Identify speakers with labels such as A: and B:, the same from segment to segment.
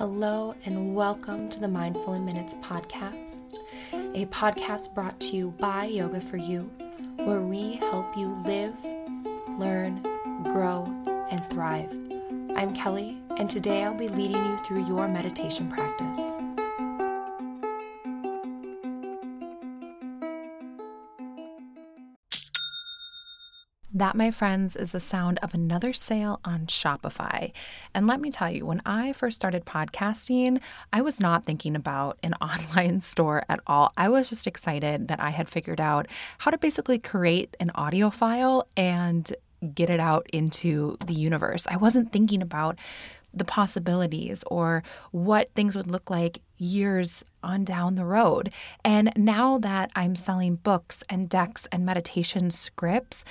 A: Hello, and welcome to the Mindful in Minutes podcast, a podcast brought to you by Yoga for You, where we help you live, learn, grow, and thrive. I'm Kelly, and today I'll be leading you through your meditation practice. That, my friends, is the sound of another sale on Shopify. And let me tell you, when I first started podcasting, I was not thinking about an online store at all. I was just excited that I had figured out how to basically create an audio file and get it out into the universe. I wasn't thinking about the possibilities or what things would look like years on down the road. And now that I'm selling books and decks and meditation scripts,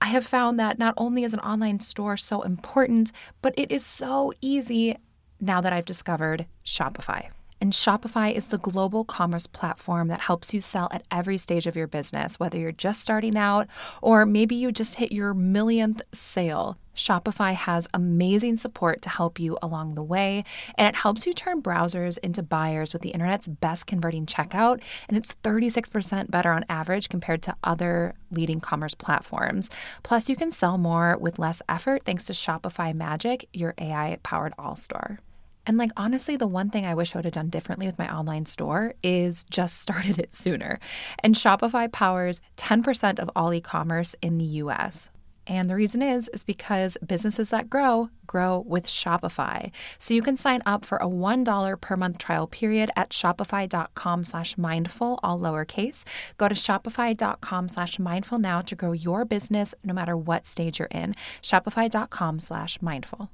A: I have found that not only is an online store so important, but it is so easy now that I've discovered Shopify. And Shopify is the global commerce platform that helps you sell at every stage of your business, whether you're just starting out or maybe you just hit your millionth sale. Shopify has amazing support to help you along the way, and it helps you turn browsers into buyers with the internet's best converting checkout, and it's 36% better on average compared to other leading commerce platforms. Plus, you can sell more with less effort thanks to Shopify Magic, your AI powered all store. And like honestly, the one thing I wish I would have done differently with my online store is just started it sooner. And Shopify powers 10% of all e-commerce in the US. And the reason is is because businesses that grow grow with Shopify. So you can sign up for a $1 per month trial period at shopify.com slash mindful, all lowercase. Go to shopify.com slash mindful now to grow your business no matter what stage you're in. Shopify.com slash mindful.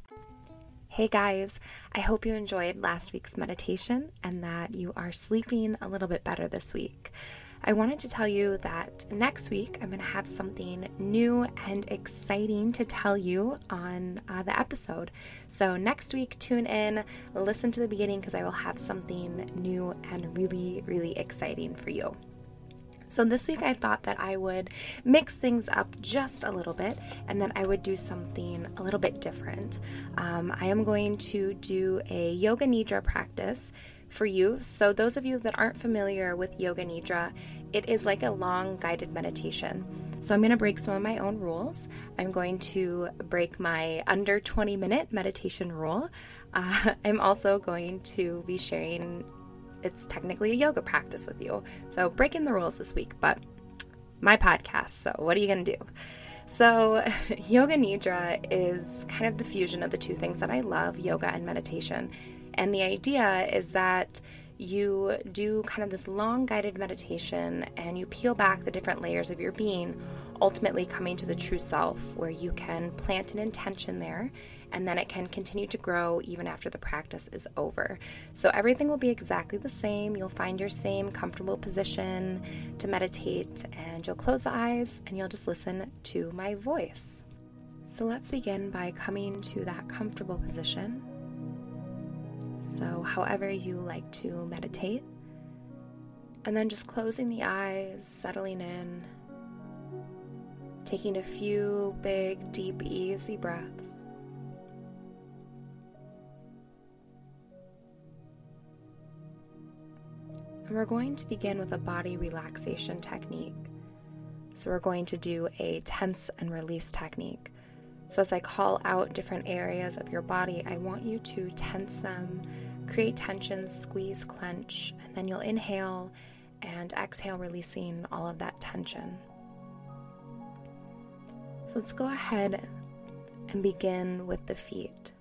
A: Hey guys, I hope you enjoyed last week's meditation and that you are sleeping a little bit better this week. I wanted to tell you that next week I'm going to have something new and exciting to tell you on uh, the episode. So, next week, tune in, listen to the beginning because I will have something new and really, really exciting for you. So, this week I thought that I would mix things up just a little bit and that I would do something a little bit different. Um, I am going to do a Yoga Nidra practice for you. So, those of you that aren't familiar with Yoga Nidra, it is like a long guided meditation. So, I'm going to break some of my own rules. I'm going to break my under 20 minute meditation rule. Uh, I'm also going to be sharing, it's technically a yoga practice with you. So, breaking the rules this week, but my podcast. So, what are you going to do? So, Yoga Nidra is kind of the fusion of the two things that I love yoga and meditation. And the idea is that you do kind of this long guided meditation and you peel back the different layers of your being, ultimately coming to the true self where you can plant an intention there and then it can continue to grow even after the practice is over. So everything will be exactly the same. You'll find your same comfortable position to meditate and you'll close the eyes and you'll just listen to my voice. So let's begin by coming to that comfortable position so, however you like to meditate. And then just closing the eyes, settling in, taking a few big, deep, easy breaths. And we're going to begin with a body relaxation technique. So, we're going to do a tense and release technique. So, as I call out different areas of your body, I want you to tense them, create tension, squeeze, clench, and then you'll inhale and exhale, releasing all of that tension. So, let's go ahead and begin with the feet.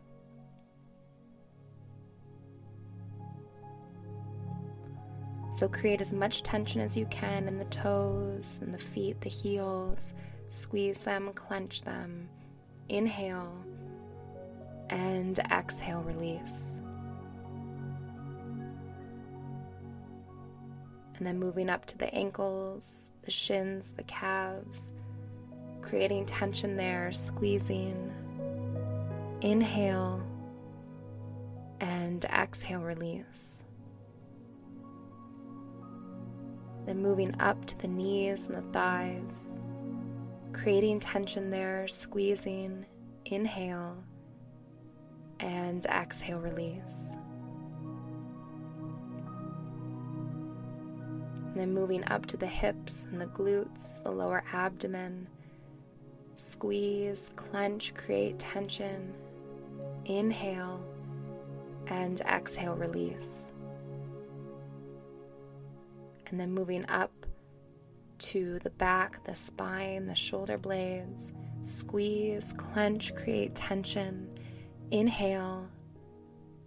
A: So, create as much tension as you can in the toes and the feet, the heels. Squeeze them, clench them Inhale and exhale, release. And then moving up to the ankles, the shins, the calves, creating tension there, squeezing. Inhale and exhale, release. Then moving up to the knees and the thighs, creating tension there, squeezing, inhale, and exhale, release. And then moving up to the hips and the glutes, the lower abdomen. Squeeze, clench, create tension. Inhale and exhale, release. And then moving up to the back, the spine, the shoulder blades. Squeeze, clench, create tension. Inhale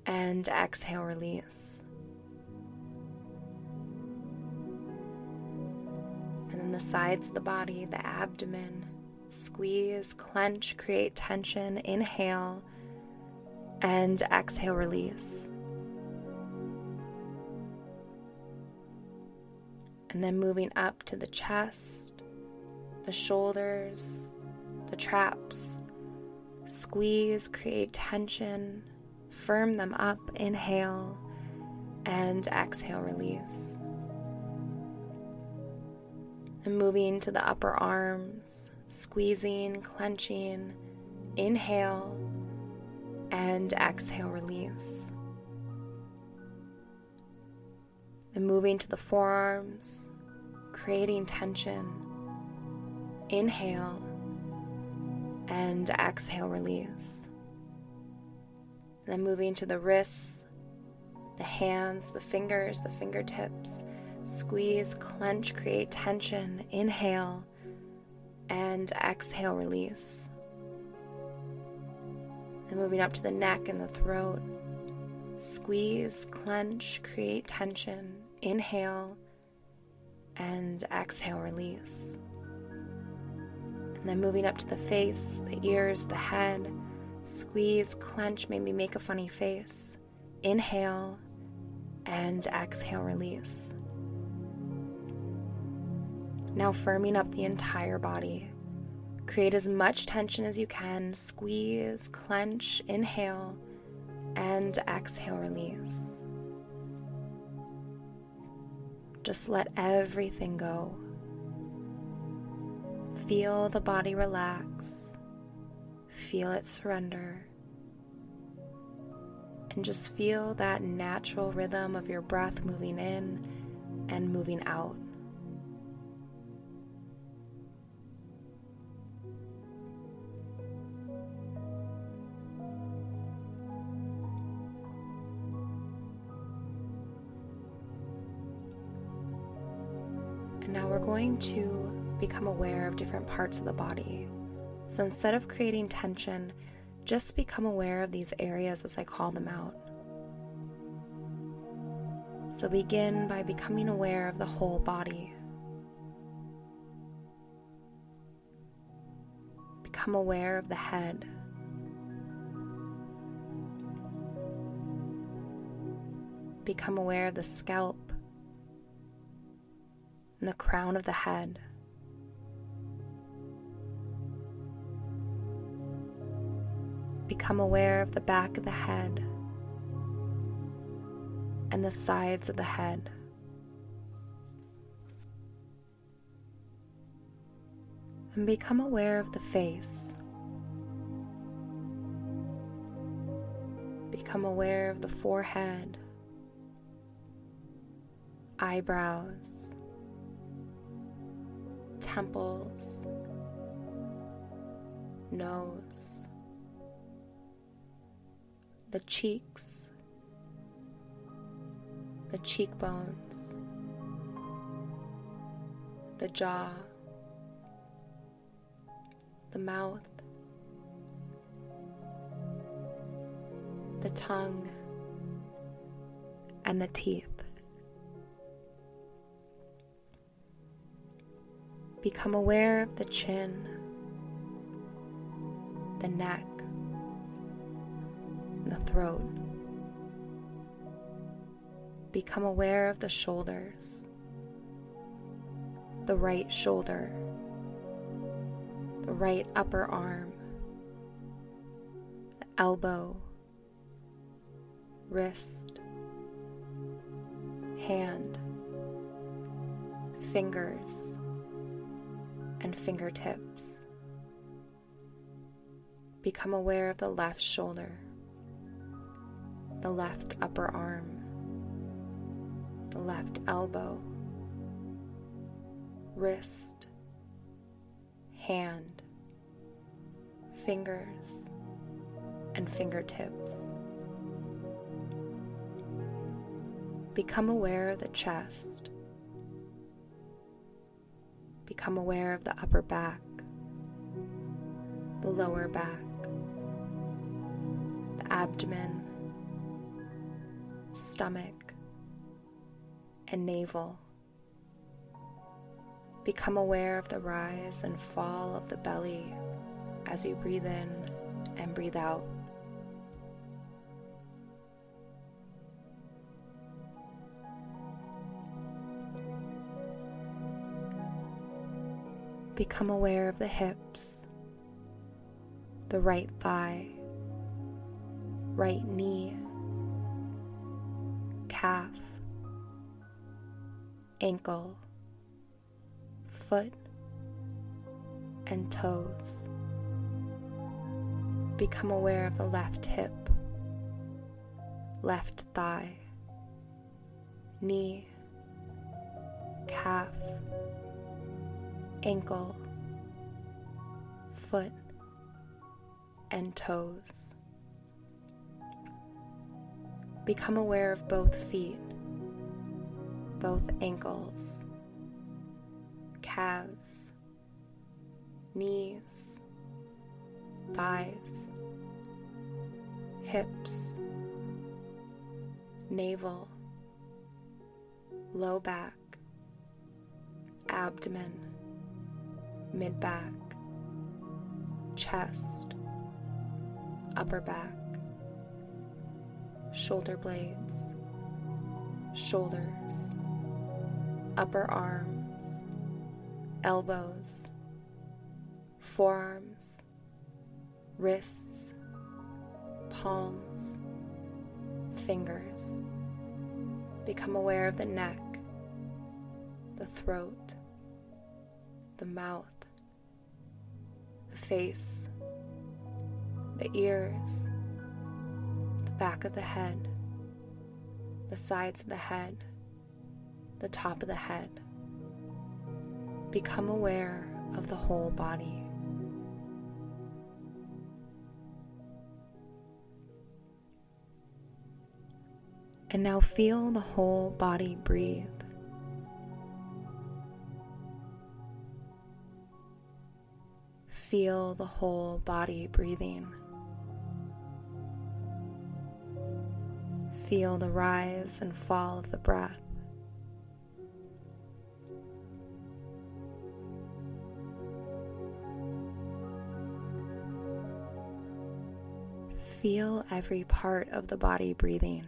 A: and exhale, release. And then the sides of the body, the abdomen. Squeeze, clench, create tension. Inhale and exhale, release. And then moving up to the chest, the shoulders, the traps. Squeeze, create tension, firm them up, inhale, and exhale, release. And moving to the upper arms, squeezing, clenching, inhale, and exhale, release. Then moving to the forearms, creating tension. Inhale and exhale, release. Then moving to the wrists, the hands, the fingers, the fingertips. Squeeze, clench, create tension. Inhale and exhale, release. And moving up to the neck and the throat. Squeeze, clench, create tension. Inhale and exhale, release. And then moving up to the face, the ears, the head. Squeeze, clench, maybe make a funny face. Inhale and exhale, release. Now firming up the entire body. Create as much tension as you can. Squeeze, clench, inhale, and exhale, release. Just let everything go. Feel the body relax. Feel it surrender. And just feel that natural rhythm of your breath moving in and moving out. Going to become aware of different parts of the body. So instead of creating tension, just become aware of these areas as I call them out. So begin by becoming aware of the whole body. Become aware of the head. Become aware of the scalp and the crown of the head. Become aware of the back of the head and the sides of the head. And become aware of the face. Become aware of the forehead, eyebrows, temples, nose the cheeks, the cheekbones, the jaw, the mouth, the tongue, and the teeth. Become aware of the chin, the neck, the throat. Become aware of the shoulders, the right shoulder, the right upper arm, the elbow, wrist, hand, fingers, and fingertips. Become aware of the left shoulder the left upper arm, the left elbow, wrist, hand, fingers, and fingertips. Become aware of the chest. Become aware of the upper back, the lower back, the abdomen, stomach, and navel. Become aware of the rise and fall of the belly as you breathe in and breathe out. Become aware of the hips, the right thigh, right knee, calf, ankle, foot, and toes. Become aware of the left hip, left thigh, knee, calf, ankle, foot, and toes. Become aware of both feet, both ankles, calves, knees, thighs, hips, navel, low back, abdomen mid back, chest, upper back, shoulder blades, shoulders, upper arms, elbows, forearms, wrists, palms, fingers. Become aware of the neck, the throat, the mouth, face, the ears, the back of the head, the sides of the head, the top of the head. Become aware of the whole body. And now feel the whole body breathe. Feel the whole body breathing. Feel the rise and fall of the breath. Feel every part of the body breathing.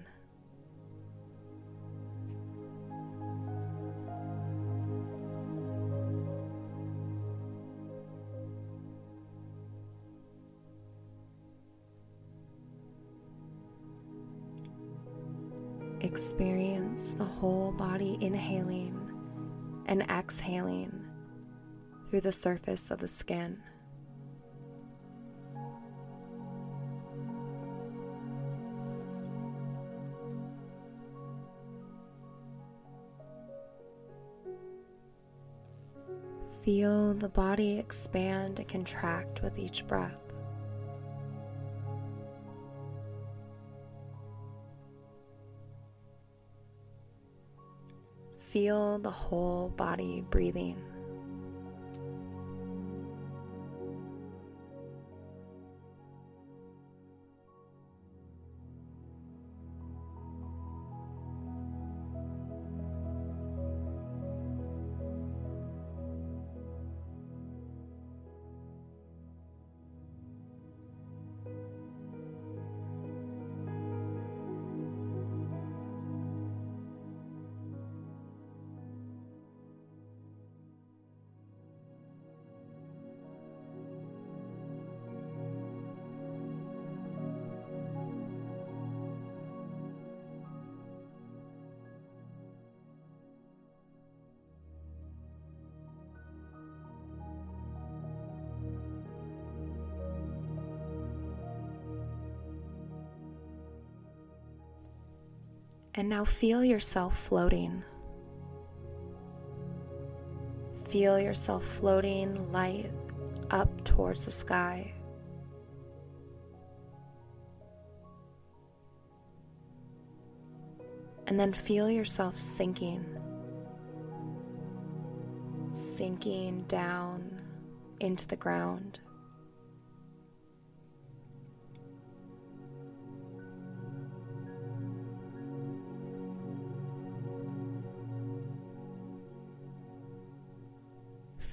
A: Inhaling and exhaling through the surface of the skin. Feel the body expand and contract with each breath. Feel the whole body breathing. And now feel yourself floating. Feel yourself floating light up towards the sky. And then feel yourself sinking, sinking down into the ground.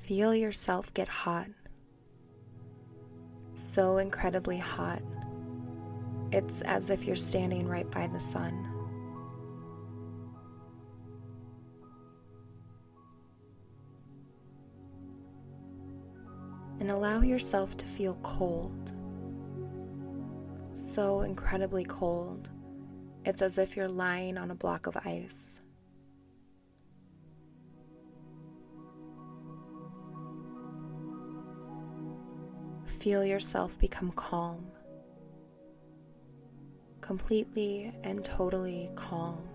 A: Feel yourself get hot. So incredibly hot. It's as if you're standing right by the sun. And allow yourself to feel cold. So incredibly cold. It's as if you're lying on a block of ice. Feel yourself become calm, completely and totally calm.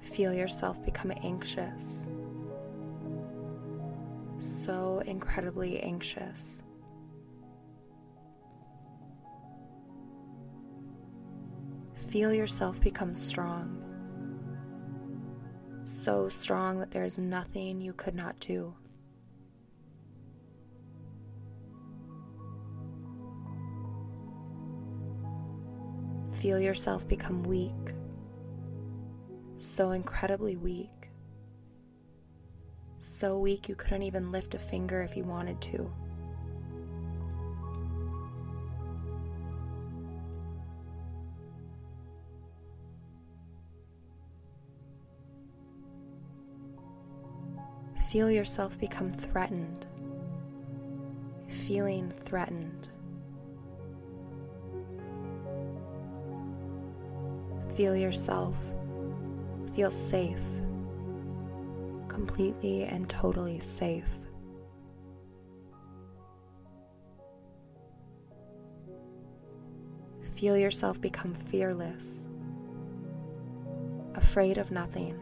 A: Feel yourself become anxious, so incredibly anxious. Feel yourself become strong so strong that there is nothing you could not do. Feel yourself become weak, so incredibly weak. So weak you couldn't even lift a finger if you wanted to. Feel yourself become threatened, feeling threatened. Feel yourself feel safe, completely and totally safe. Feel yourself become fearless, afraid of nothing.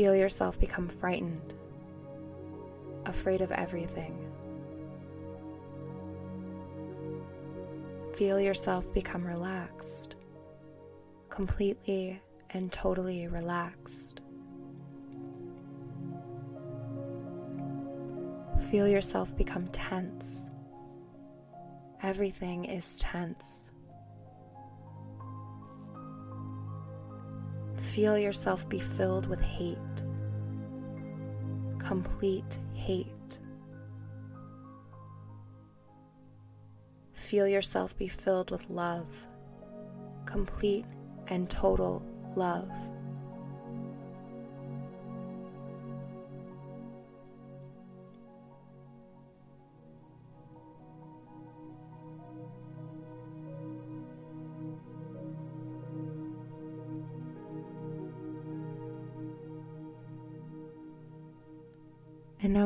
A: Feel yourself become frightened, afraid of everything. Feel yourself become relaxed, completely and totally relaxed. Feel yourself become tense. Everything is tense. Feel yourself be filled with hate, complete hate. Feel yourself be filled with love, complete and total love.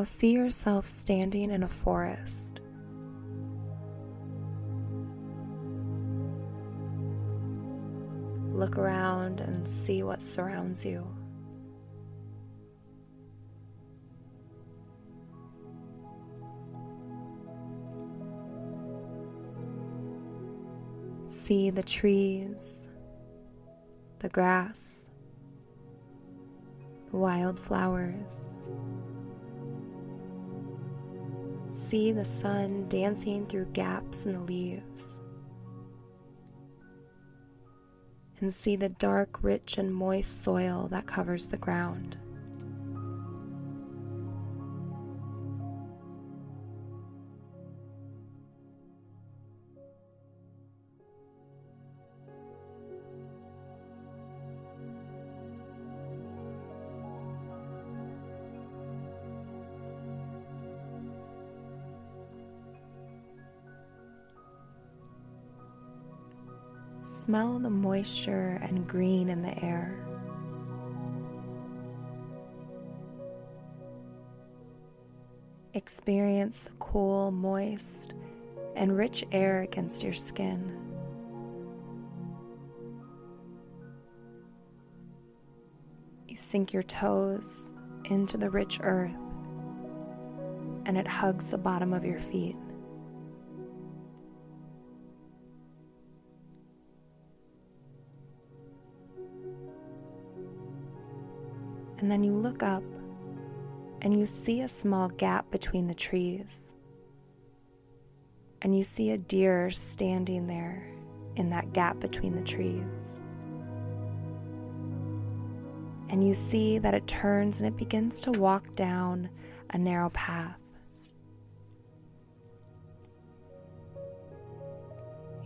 A: See yourself standing in a forest. Look around and see what surrounds you. See the trees, the grass, the wildflowers. See the sun dancing through gaps in the leaves. And see the dark, rich, and moist soil that covers the ground. Smell the moisture and green in the air. Experience the cool, moist, and rich air against your skin. You sink your toes into the rich earth and it hugs the bottom of your feet. And then you look up and you see a small gap between the trees. And you see a deer standing there in that gap between the trees. And you see that it turns and it begins to walk down a narrow path.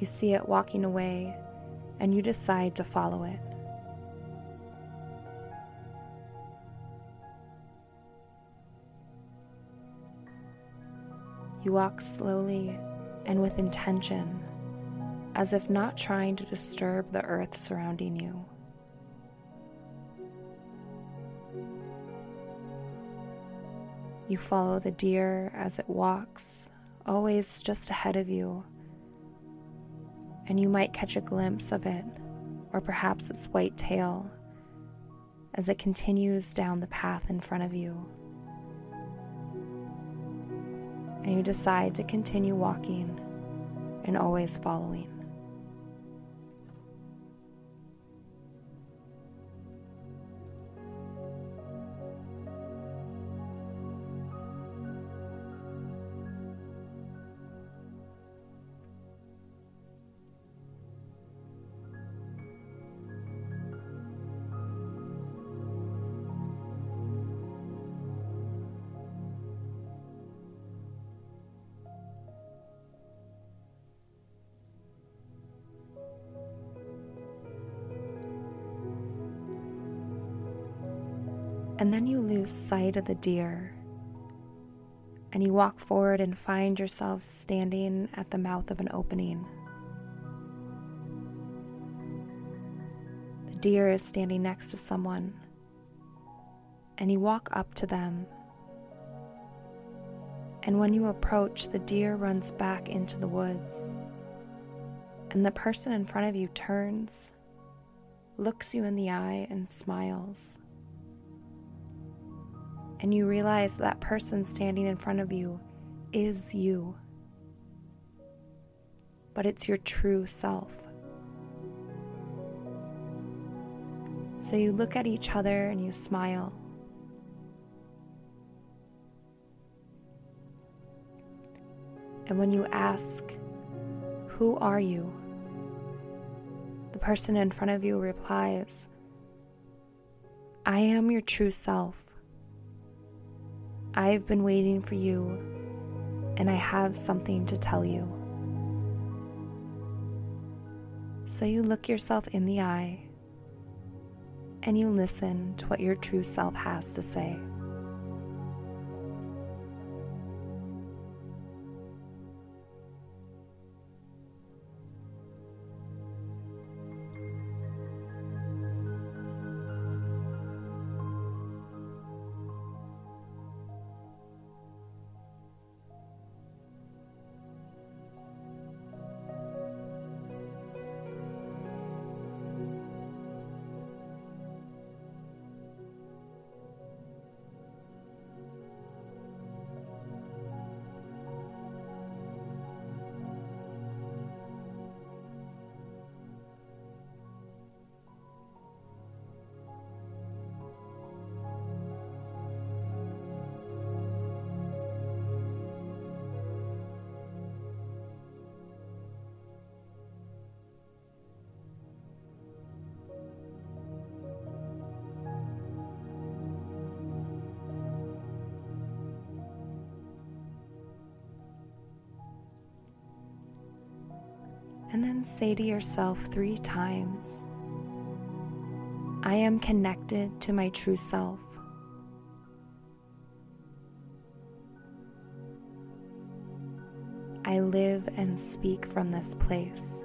A: You see it walking away, and you decide to follow it. You walk slowly and with intention, as if not trying to disturb the earth surrounding you. You follow the deer as it walks, always just ahead of you, and you might catch a glimpse of it, or perhaps its white tail, as it continues down the path in front of you. And you decide to continue walking and always following. The deer. And you walk forward and find yourself standing at the mouth of an opening. The deer is standing next to someone. And you walk up to them. And when you approach, the deer runs back into the woods. And the person in front of you turns, looks you in the eye, and smiles and you realize that person standing in front of you is you. But it's your true self. So you look at each other and you smile. And when you ask, Who are you? the person in front of you replies, I am your true self. I've been waiting for you, and I have something to tell you. So you look yourself in the eye and you listen to what your true self has to say. And then say to yourself three times I am connected to my true self. I live and speak from this place.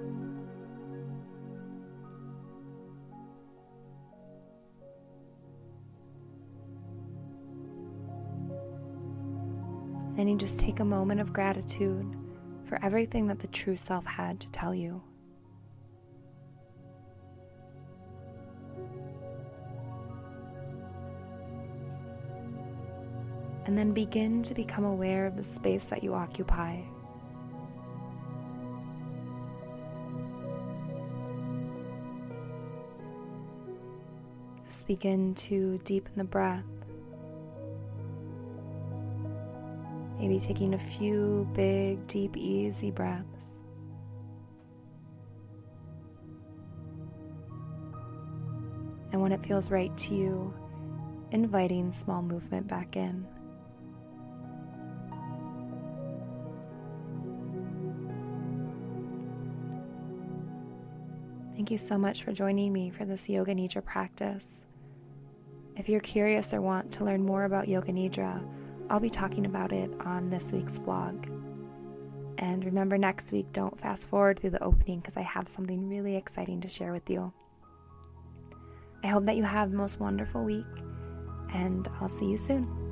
A: Then you just take a moment of gratitude for everything that the true self had to tell you. And then begin to become aware of the space that you occupy. Just begin to deepen the breath. Maybe taking a few big, deep, easy breaths. And when it feels right to you, inviting small movement back in. Thank you so much for joining me for this Yoga Nidra practice. If you're curious or want to learn more about Yoga Nidra, I'll be talking about it on this week's vlog. And remember, next week, don't fast forward through the opening because I have something really exciting to share with you. I hope that you have the most wonderful week, and I'll see you soon.